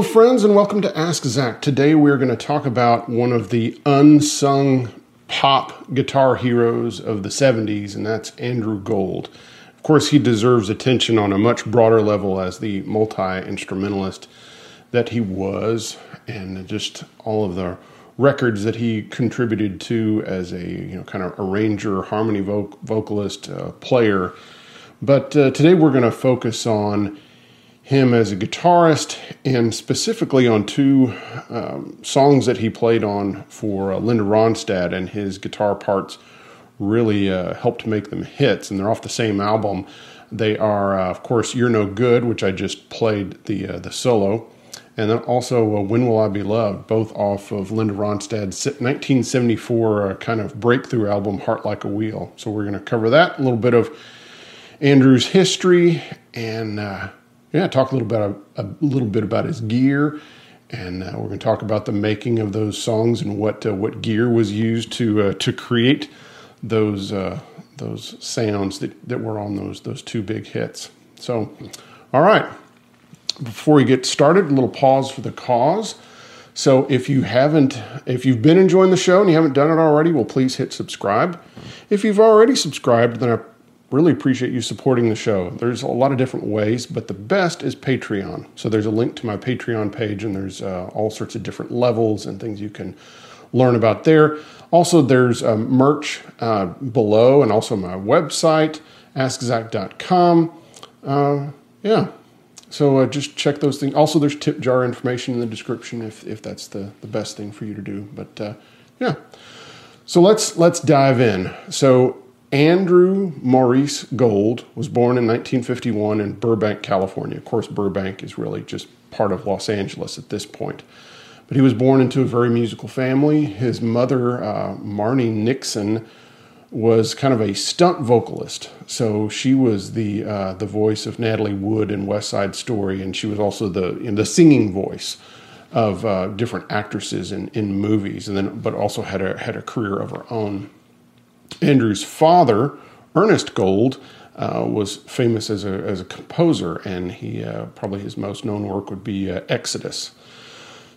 Hello, friends, and welcome to Ask Zac. Today we're going to talk about one of the unsung pop guitar heroes of the 70s, and that's Andrew Gold. Of course, he deserves attention on a much broader level as the multi instrumentalist that he was, and just all of the records that he contributed to as a you know kind of arranger, harmony vocalist, uh, player. But uh, today we're going to focus on him as a guitarist and specifically on two um, songs that he played on for uh, Linda Ronstadt, and his guitar parts really uh, helped make them hits, and they're off the same album. They are, uh, of course, "You're No Good," which I just played the uh, the solo, and then also uh, "When Will I Be Loved," both off of Linda Ronstadt's 1974 uh, kind of breakthrough album, "Heart Like a Wheel." So we're going to cover that, a little bit of Andrew's history, and yeah, talk a little bit a, a little bit about his gear, and uh, we're going to talk about the making of those songs and what uh, what gear was used to uh, to create those uh, those sounds that, that were on those those two big hits. So, all right, before we get started, a little pause for the cause. So if you haven't, if you've been enjoying the show and you haven't done it already, well, please hit subscribe. If you've already subscribed, then I really appreciate you supporting the show. There's a lot of different ways, but the best is Patreon. So there's a link to my Patreon page, and there's uh, all sorts of different levels and things you can learn about there. Also, there's um, merch uh, below, and also my website, askzac.com. Uh, yeah. So uh, just check those things. Also, there's tip jar information in the description if, if that's the, the best thing for you to do. But uh, yeah. So let's let's dive in. So Andrew Maurice Gold was born in 1951 in Burbank, California. Of course, Burbank is really just part of Los Angeles at this point. But he was born into a very musical family. His mother, uh, Marni Nixon, was kind of a stunt vocalist. So she was the uh, the voice of Natalie Wood in West Side Story, and she was also the the singing voice of uh, different actresses in, in movies, and then but also had a had a career of her own. Andrew's father, Ernest Gold, uh, was famous as a, as a composer, and he uh, probably his most known work would be uh, Exodus.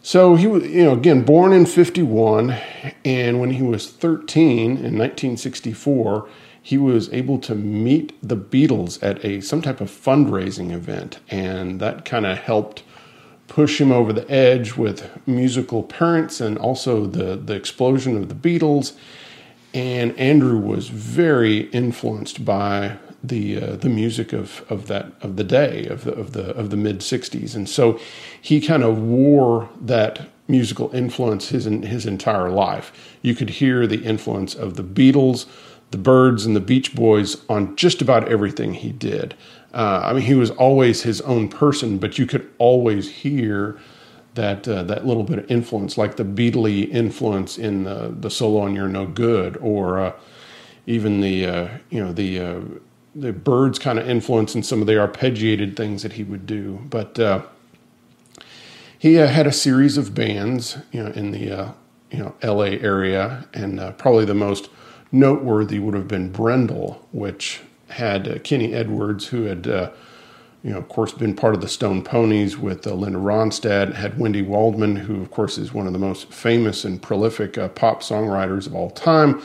So he was, you know, again, born in 51, and when he was 13 in 1964, he was able to meet the Beatles at a some type of fundraising event, and that kind of helped push him over the edge with musical parents and also the the explosion of the Beatles and Andrew was very influenced by the uh, the music of of that of the day of the of the of the mid '60s, and so he kind of wore that musical influence his his entire life. You could hear the influence of the Beatles, the Byrds, and the Beach Boys on just about everything he did. Uh, I mean, he was always his own person, but you could always hear that uh, that little bit of influence, like the Beatley influence in the the solo on "You're No Good," or uh, even the uh, you know the uh, the Byrds kind of influence in some of the arpeggiated things that he would do. But uh, he had a series of bands, you know, in the you know L.A. area, and probably the most noteworthy would have been Bryndle, which had uh, Kenny Edwards, who had, uh, you know, of course, been part of the Stone Poneys with uh, Linda Ronstadt, had Wendy Waldman, who, of course, is one of the most famous and prolific uh, pop songwriters of all time.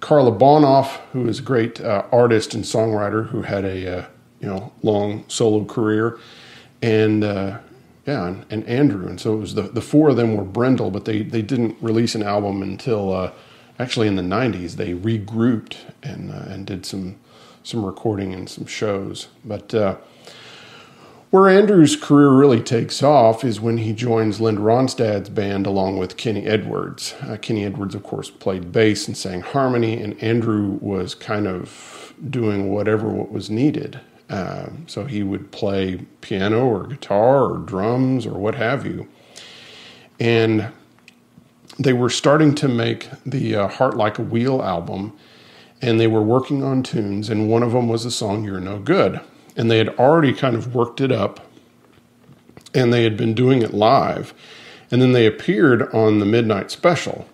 Karla Bonoff, who is a great uh, artist and songwriter who had a, uh, you know, long solo career. And, yeah, and, and, Andrew. And so it was the, the four of them were Bryndle, but they, they didn't release an album until actually in the 90s. They regrouped and, and did some some recording and some shows. But uh, where Andrew's career really takes off is when he joins Linda Ronstadt's band along with Kenny Edwards. Uh, Kenny Edwards, of course, played bass and sang harmony, and Andrew was kind of doing whatever what was needed. Uh, so he would play piano or guitar or drums or what have you. And they were starting to make the uh, Heart Like a Wheel album, and they were working on tunes, and one of them was the song You're No Good. And they had already kind of worked it up, and they had been doing it live. And then they appeared on the Midnight Special.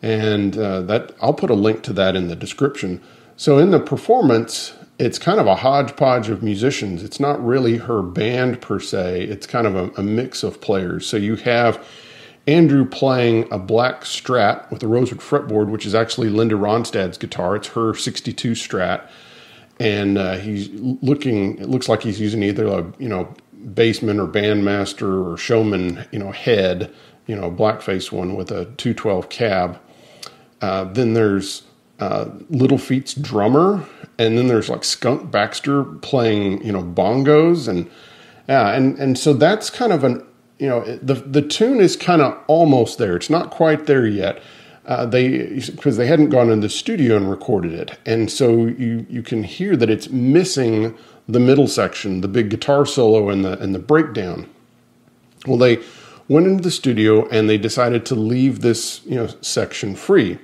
And uh, that I'll put a link to that in the description. So in the performance, it's kind of a hodgepodge of musicians. It's not really her band per se. It's kind of a, a mix of players. So you have Andrew playing a black Strat with a rosewood fretboard, which is actually Linda Ronstadt's guitar. It's her 62 Strat. And uh, he's looking, it looks like he's using either a, you know, bassman or bandmaster or showman, you know, head, you know, blackface one with a 212 cab. Uh, then there's uh, Little Feat's drummer. And then there's like Skunk Baxter playing, you know, bongos. And, yeah, and, and so that's kind of an you know the the tune is kind of almost there. It's not quite there yet. Uh, they because they hadn't gone in the studio and recorded it, and so you you can hear that it's missing the middle section, the big guitar solo and the and the breakdown. Well, they went into the studio and they decided to leave this you know section free.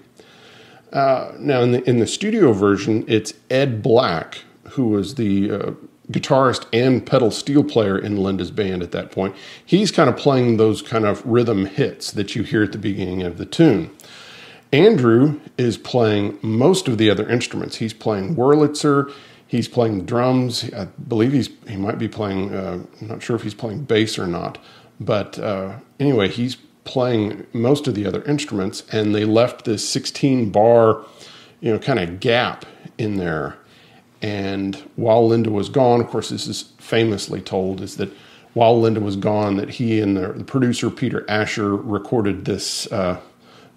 Uh, now in the in the studio version, it's Ed Black who was the uh, guitarist and pedal steel player in Linda's band at that point. He's kind of playing those kind of rhythm hits that you hear at the beginning of the tune. Andrew is playing most of the other instruments. He's playing Wurlitzer, he's playing drums. I believe he's he might be playing. Uh, I'm not sure if he's playing bass or not, but uh, anyway, he's playing most of the other instruments. And they left this 16 bar, you know, kind of gap in there and while Linda was gone, of course, this is famously told, is that while Linda was gone, that he and the, the producer Peter Asher recorded this uh,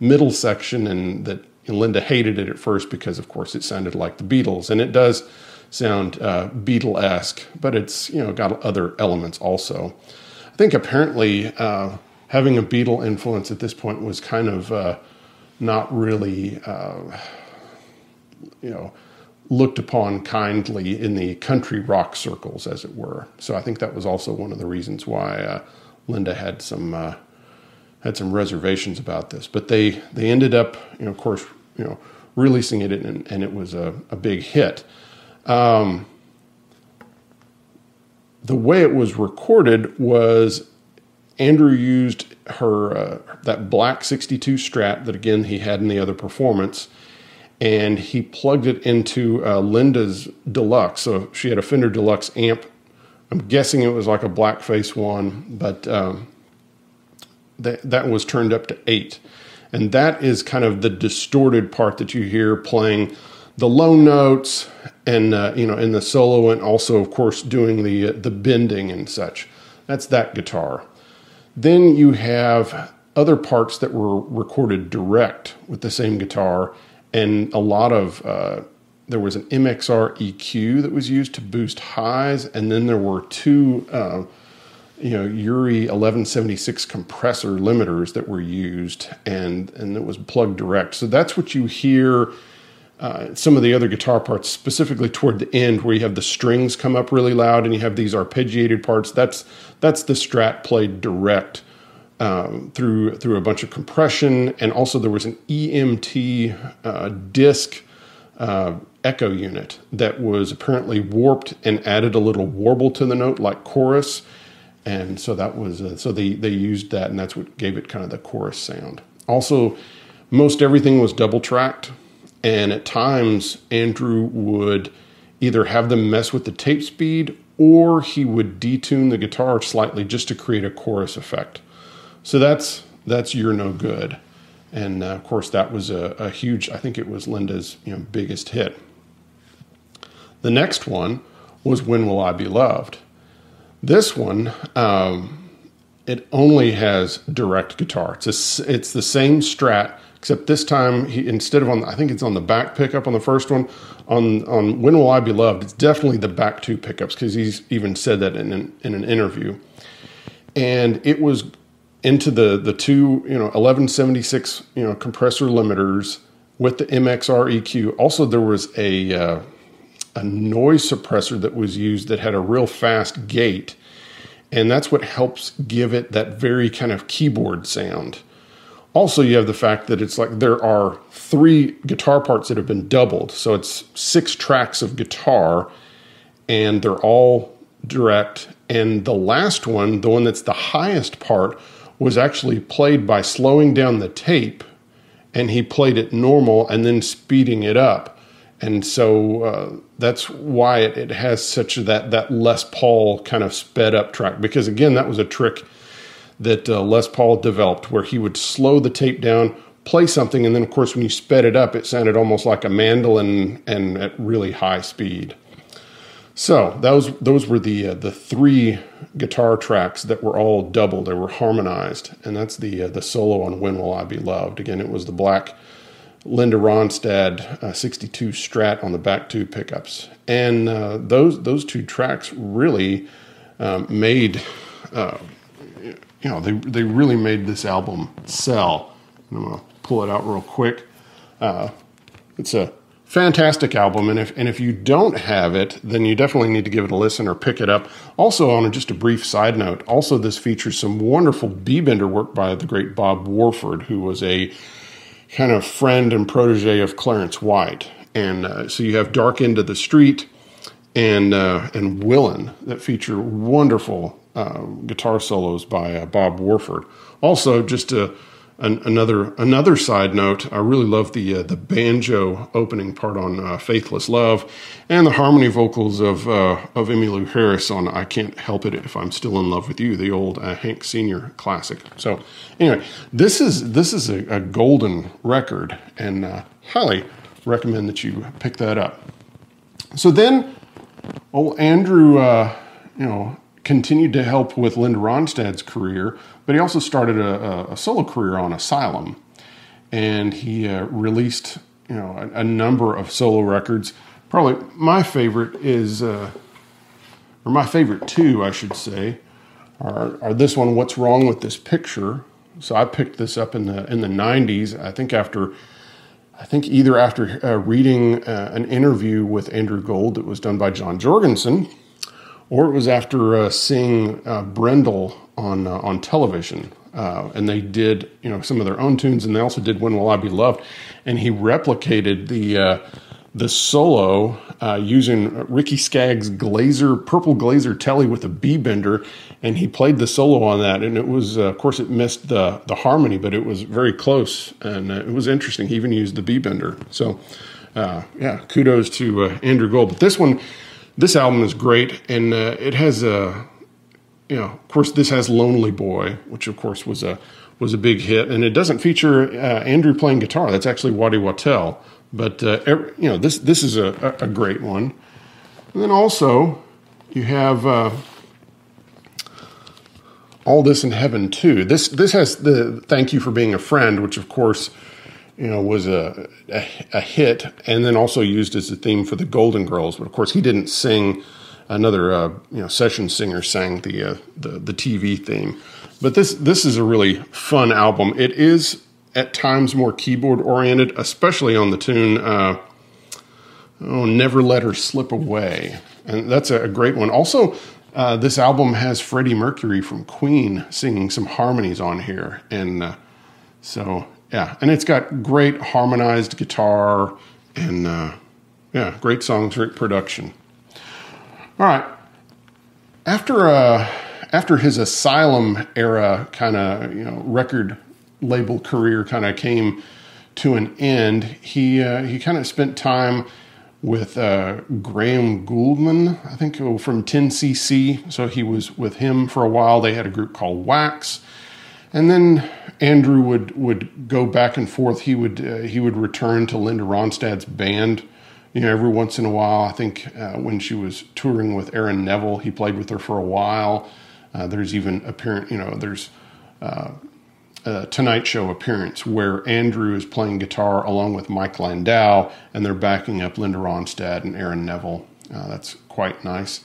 middle section, and that Linda hated it at first because, of course, it sounded like the Beatles, and it does sound uh, Beatle-esque, but it's you know got other elements also. I think apparently uh, having a Beatle influence at this point was kind of uh, not really, uh, you know looked upon kindly in the country rock circles, as it were. So I think that was also one of the reasons why uh, Linda had some uh, had some reservations about this. But they they ended up, you know, of course, you know, releasing it, and, and it was a, a big hit. Um, the way it was recorded was Andrew used her uh, that black 62 Strat that again he had in the other performance and he plugged it into uh, Linda's Deluxe. So she had a Fender Deluxe amp. I'm guessing it was like a blackface one, but um, that that was turned up to eight, and that is kind of the distorted part that you hear playing the low notes and uh, you know in the solo, and also of course doing the uh, the bending and such. That's that guitar. Then you have other parts that were recorded direct with the same guitar and a lot of uh, there was an MXR EQ that was used to boost highs, and then there were two, uh, you know, UREI 1176 compressor limiters that were used, and and it was plugged direct. So that's what you hear uh, some of the other guitar parts, specifically toward the end, where you have the strings come up really loud and you have these arpeggiated parts. That's that's the Strat played direct um, through through a bunch of compression, and also there was an EMT uh, disc uh, echo unit that was apparently warped and added a little warble to the note, like chorus, and so that was uh, so they they used that, and that's what gave it kind of the chorus sound. Also, most everything was double tracked, and at times Andrew would either have them mess with the tape speed or he would detune the guitar slightly just to create a chorus effect. So that's that's you're no good, and uh, of course that was a, a, huge. I think it was Linda's you know biggest hit. The next one was "When Will I Be Loved." This one, um, it only has direct guitar. It's a, it's the same Strat, except this time he instead of on I think it's on the back pickup on the first one. On on "When Will I Be Loved," it's definitely the back two pickups because he's even said that in an, in an interview. And it was into the the two you know 1176 you know compressor limiters with the MXR EQ. Also, there was a uh, a noise suppressor that was used that had a real fast gate, and that's what helps give it that very kind of keyboard sound. Also, you have the fact that it's like there are three guitar parts that have been doubled, so it's six tracks of guitar, and they're all direct. And the last one, the one that's the highest part, was actually played by slowing down the tape and he played it normal and then speeding it up. And so uh, that's why it, it, has such that that Les Paul kind of sped up track because again that was a trick that uh, Les Paul developed where he would slow the tape down, play something, and then of course when you sped it up, it sounded almost like a mandolin and at really high speed. So those those were the uh, the three guitar tracks that were all double. They were harmonized, and that's the uh, the solo on "When Will I Be Loved." Again, it was the black Linda Ronstadt uh, 62 Strat on the back two pickups, and uh, those those two tracks really um, made uh, you know they they really made this album sell. And I'm gonna pull it out real quick. Uh, it's a fantastic album and if and if you don't have it then you definitely need to give it a listen or pick it up also on just a brief side note also this features some wonderful b-bender work by the great bob warford who was a kind of friend and protege of clarence white. And uh, so you have dark end of the street and uh, and Willin that feature wonderful uh, guitar solos by uh, bob warford. Also just a an, another another side note, I really love the uh, the banjo opening part on uh, "Faithless Love," and the harmony vocals of uh, of Emmylou Harris on "I Can't Help It If I'm Still in Love with You," the old uh, Hank Senior classic. So, anyway, this is this is a, a golden record, and uh, highly recommend that you pick that up. So then, old Andrew, uh, you know, continued to help with Linda Ronstadt's career, but he also started a, a solo career on Asylum, and he uh, released you know a, a, number of solo records. Probably my favorite is, uh, or my favorite two, I should say, are, are this one. What's wrong with this picture? So I picked this up in the in the '90s. I think after. I think either after uh, reading uh, an interview with Andrew Gold that was done by John Jorgensen, or it was after uh, seeing uh, Bryndle on uh, on television, uh, and they did you know some of their own tunes, and they also did "When Will I Be Loved," and he replicated the uh, the solo uh, using Ricky Skaggs' Glaser purple Glaser Telly with a B bender, and he played the solo on that, and it was of course it missed the the harmony, but it was very close, and it was interesting. He even used the B bender, so. yeah, kudos to Andrew Gold. But this one, this album is great, and uh, it has a, you know, of course, this has "Lonely Boy," which of course was a was a big hit, and it doesn't feature uh, Andrew playing guitar. That's actually Waddy Wachtel, but uh, every, you know, this this is a, a great one. And then also, you have uh, all this in heaven too. This this has the "Thank You for Being a Friend," which of course you know, was a, a, a hit, and then also used as a theme for the Golden Girls. But of course, he didn't sing. Another uh, you know session singer sang the, uh, the the TV theme. But this this is a really fun album. It is at times more keyboard oriented, especially on the tune uh, Oh, Never Let Her Slip Away. And that's a great one. Also, uh, this album has Freddie Mercury from Queen singing some harmonies on here. And uh, so, yeah, and it's got great harmonized guitar and, uh, yeah, great songs, great production. All right. After, uh, after his Asylum era kind of, you know, record label career kind of came to an end, he, uh, he kind of spent time with uh, Graham Gouldman, I think oh, from 10cc. So he was with him for a while. They had a group called Wax, and then Andrew would would go back and forth. He would uh, he would return to Linda Ronstadt's band. You know, every once in a while. I think uh, when she was touring with Aaron Neville, he played with her for a while. Uh, there's even apparent, you know, there's uh, uh, Tonight Show appearance where Andrew is playing guitar along with Mike Landau, and they're backing up Linda Ronstadt and Aaron Neville. Uh, that's quite nice.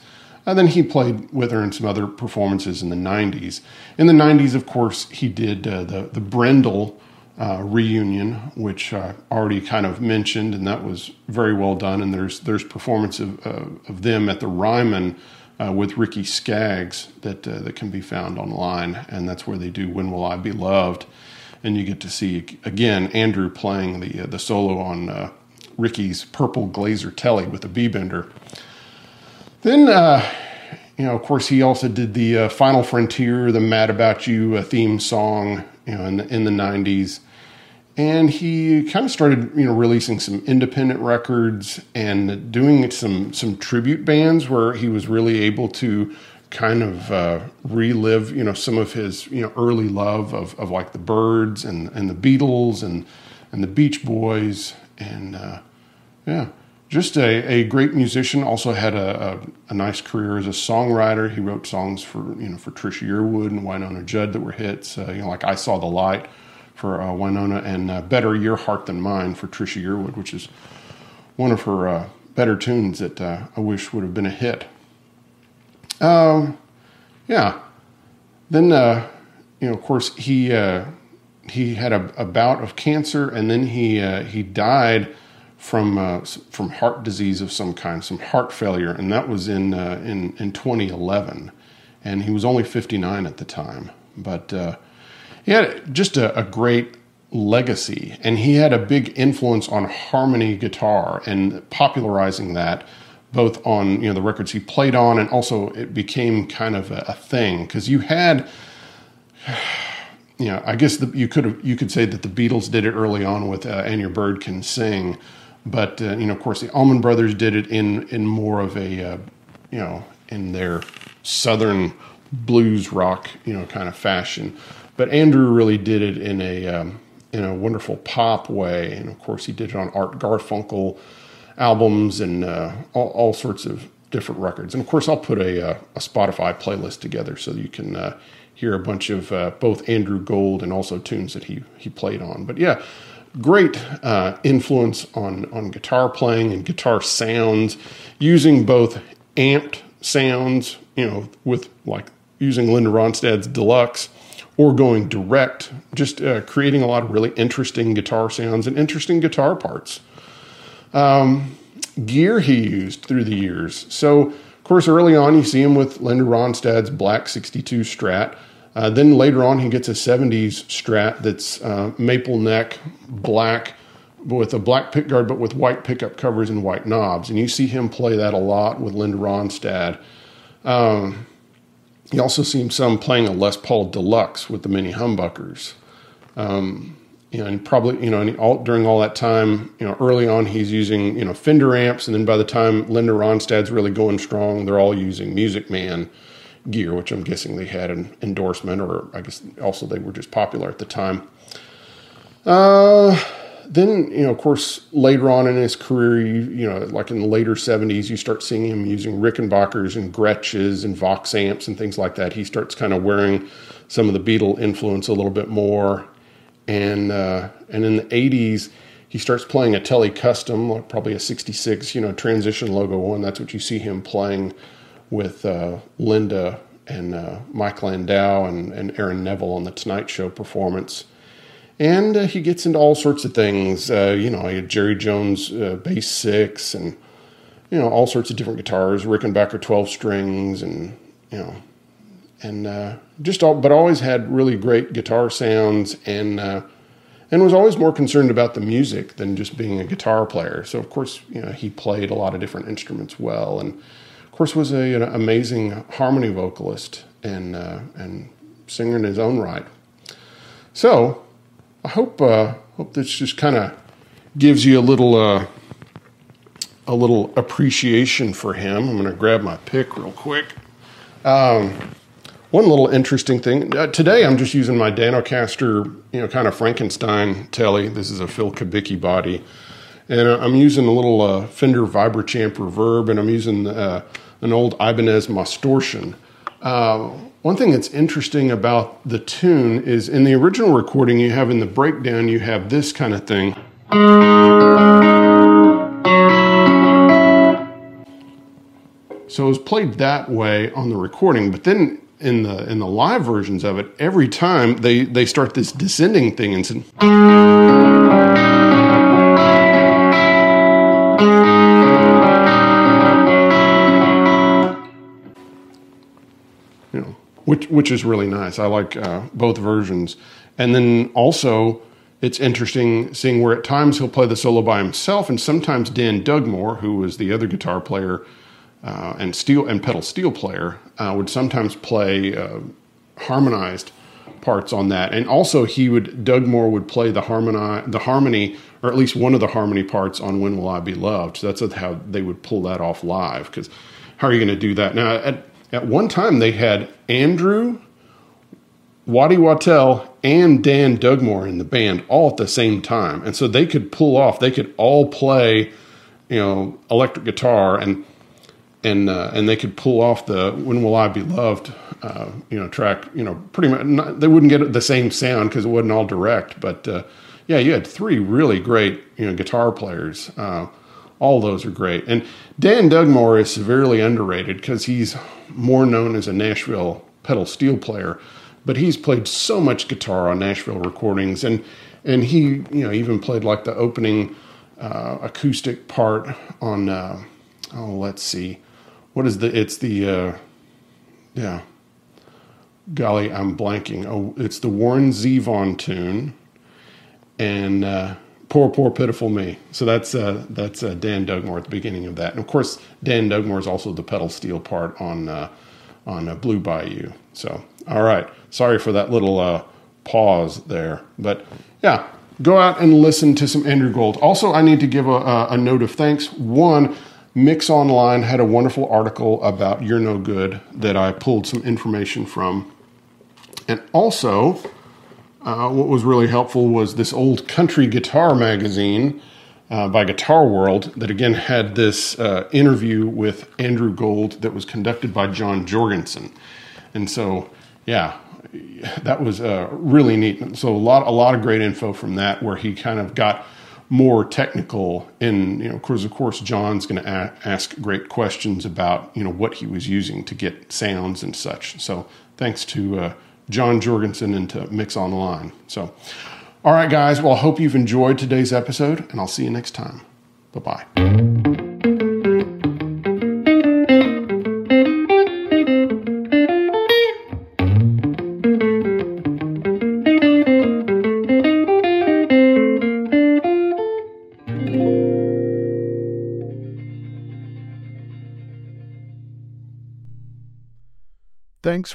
And then he played with her in some other performances in the 90s. In the 90s, of course, he did uh, the, the Bryndle uh, reunion, which I already kind of mentioned, and that was very well done. And there's there's performance of, uh, of them at the Ryman uh, with Ricky Skaggs that uh, that can be found online, and that's where they do "When Will I Be Loved," and you get to see again Andrew playing the uh, the solo on uh, Ricky's Purple Glaser Telly with the B bender. Then, uh, you know, of course, he also did the uh, Final Frontier, the "Mad About You" theme song, you know, in the in the '90s and he kind of started you know releasing some independent records and doing some some tribute bands where he was really able to kind of uh, relive you know some of his you know early love of, of like the Byrds and and the Beatles and and the Beach Boys. And uh, yeah just a, a great musician also had a, a, a, nice career as a songwriter he wrote songs for you know for Trisha Yearwood and Wynonna Judd that were hits uh, you know like I Saw the Light for uh, Wynonna and uh, Better Your Heart Than Mine for Trisha Yearwood, which is one of her uh, better tunes that uh, I wish would have been a hit. Um, yeah. Then, uh, you know, of course, he he had a, a, bout of cancer, and then he he died from uh, from heart disease of some kind, some heart failure, and that was in uh, in in 2011, and he was only 59 at the time, but uh, he had just a, a great legacy, and he had a big influence on harmony guitar and popularizing that both on you know the records he played on and also it became kind of a, a thing. Because you had you know I guess the, you could you could say that the Beatles did it early on with uh, and your bird can sing but uh, you know of course the Allman Brothers did it in in more of a uh, you know in their southern blues rock you know kind of fashion but Andrew really did it in a um, in a wonderful pop way, and of course he did it on Art Garfunkel albums and uh, all, all, sorts of different records. And of course, I'll put a, uh, a Spotify playlist together so you can uh, hear a bunch of uh, both Andrew Gold and also tunes that he he played on. But yeah, great uh, influence on on guitar playing and guitar sounds, using both amped sounds, you know, with like using Linda Ronstadt's Deluxe or going direct, just uh, creating a lot of really interesting guitar sounds and interesting guitar parts. Um, gear he used through the years. So, of course, early on, you see him with Linda Ronstadt's Black 62 Strat. Uh, then later on, he gets a 70s Strat that's uh, maple neck, black, with a black pickguard, but with white pickup covers and white knobs. And you see him play that a lot with Linda Ronstadt. Um, you also see some playing a Les Paul Deluxe with the mini humbuckers. Um, you know, and probably, you know, and all, during all that time, you know, early on, he's using, you know, Fender amps. And then by the time Linda Ronstadt's really going strong, they're all using Music Man gear, which I'm guessing they had an endorsement, or I guess also they were just popular at the time. Uh, then you know, of course, later on in his career, you, you know, like in the later '70s, you start seeing him using Rickenbackers and Gretsches and Vox amps and things like that. He starts kind of wearing some of the Beatle influence a little bit more, and uh, and in the '80s, he starts playing a Tele Custom, like probably a '66, you know, transition logo one. That's what you see him playing with uh, Linda and uh, Mike Landau and, and Aaron Neville on the Tonight Show performance and uh, he gets into all sorts of things. Uh, you know, he had Jerry Jones uh, bass six and you know, all sorts of different guitars, Rickenbacker 12 strings and, you know, and uh, just all, but always had really great guitar sounds and, and was always more concerned about the music than just being a guitar player. So of course, you know, he played a lot of different instruments well, and course was a, an amazing harmony vocalist and uh, and singer in his own right. So I hope uh, hope this just kind of gives you a little uh, a little appreciation for him. I'm going to grab my pick real quick. Um, one little interesting thing uh, today, I'm just using my Danocaster, you know, kind of Frankenstein telly. This is a Phil Kubicki body, and uh, I'm using a little uh, Fender Vibro Champ reverb, and I'm using uh, an old Ibanez Mostortion. Uh, one thing that's interesting about the tune is in the original recording, you have in the breakdown, you have this kind of thing. So it was played that way on the recording, but then in the in the live versions of it, every time they they start this descending thing and which which is really nice. I like uh, both versions, and then also it's interesting seeing where at times he'll play the solo by himself, and sometimes Dan Dugmore, who was the other guitar player uh, and steel and pedal steel player uh, would sometimes play uh, harmonized parts on that, and also he would Dugmore would play the harmony the harmony or at least one of the harmony parts on When Will I Be Loved. So that's how they would pull that off live. Because how are you going to do that now? At at one time they had Andrew. Waddy Wachtel and Dan Dugmore in the band all at the same time. And so they could pull off, they could all play, you know, electric guitar and and uh, and they could pull off the "When Will I Be Loved" uh, you know track. You know, pretty much not, they wouldn't get the same sound because it wasn't all direct. But uh, yeah, you had three really great you know guitar players. All those are great. And Dan Dugmore is severely underrated because he's more known as a Nashville pedal steel player, but he's played so much guitar on Nashville recordings, and and he you know even played like the opening uh, acoustic part on. Uh, oh, let's see what is the? It's the uh, yeah. Golly, I'm blanking. Oh, it's the Warren Zevon tune, and uh, poor, poor, pitiful me. So that's uh, that's uh, Dan Dugmore at the beginning of that, and of course Dan Dugmore is also the pedal steel part on uh, on uh, Blue Bayou. So all right, sorry for that little uh, pause there, but yeah, go out and listen to some Andrew Gold. Also, I need to give a, a note of thanks. One Mix Online had a wonderful article about You're No Good that I pulled some information from. And also, uh, what was really helpful was this old country guitar magazine uh, by Guitar World that again had this uh, interview with Andrew Gold that was conducted by John Jorgensen. And so, yeah, that was uh, really neat. So a lot, a lot of great info from that, where he kind of got more technical and you know because of course john's going to a- ask great questions about you know what he was using to get sounds and such so thanks to uh, john jorgensen into mix online. So all right guys. Well i hope you've enjoyed today's episode and i'll see you next time. Bye bye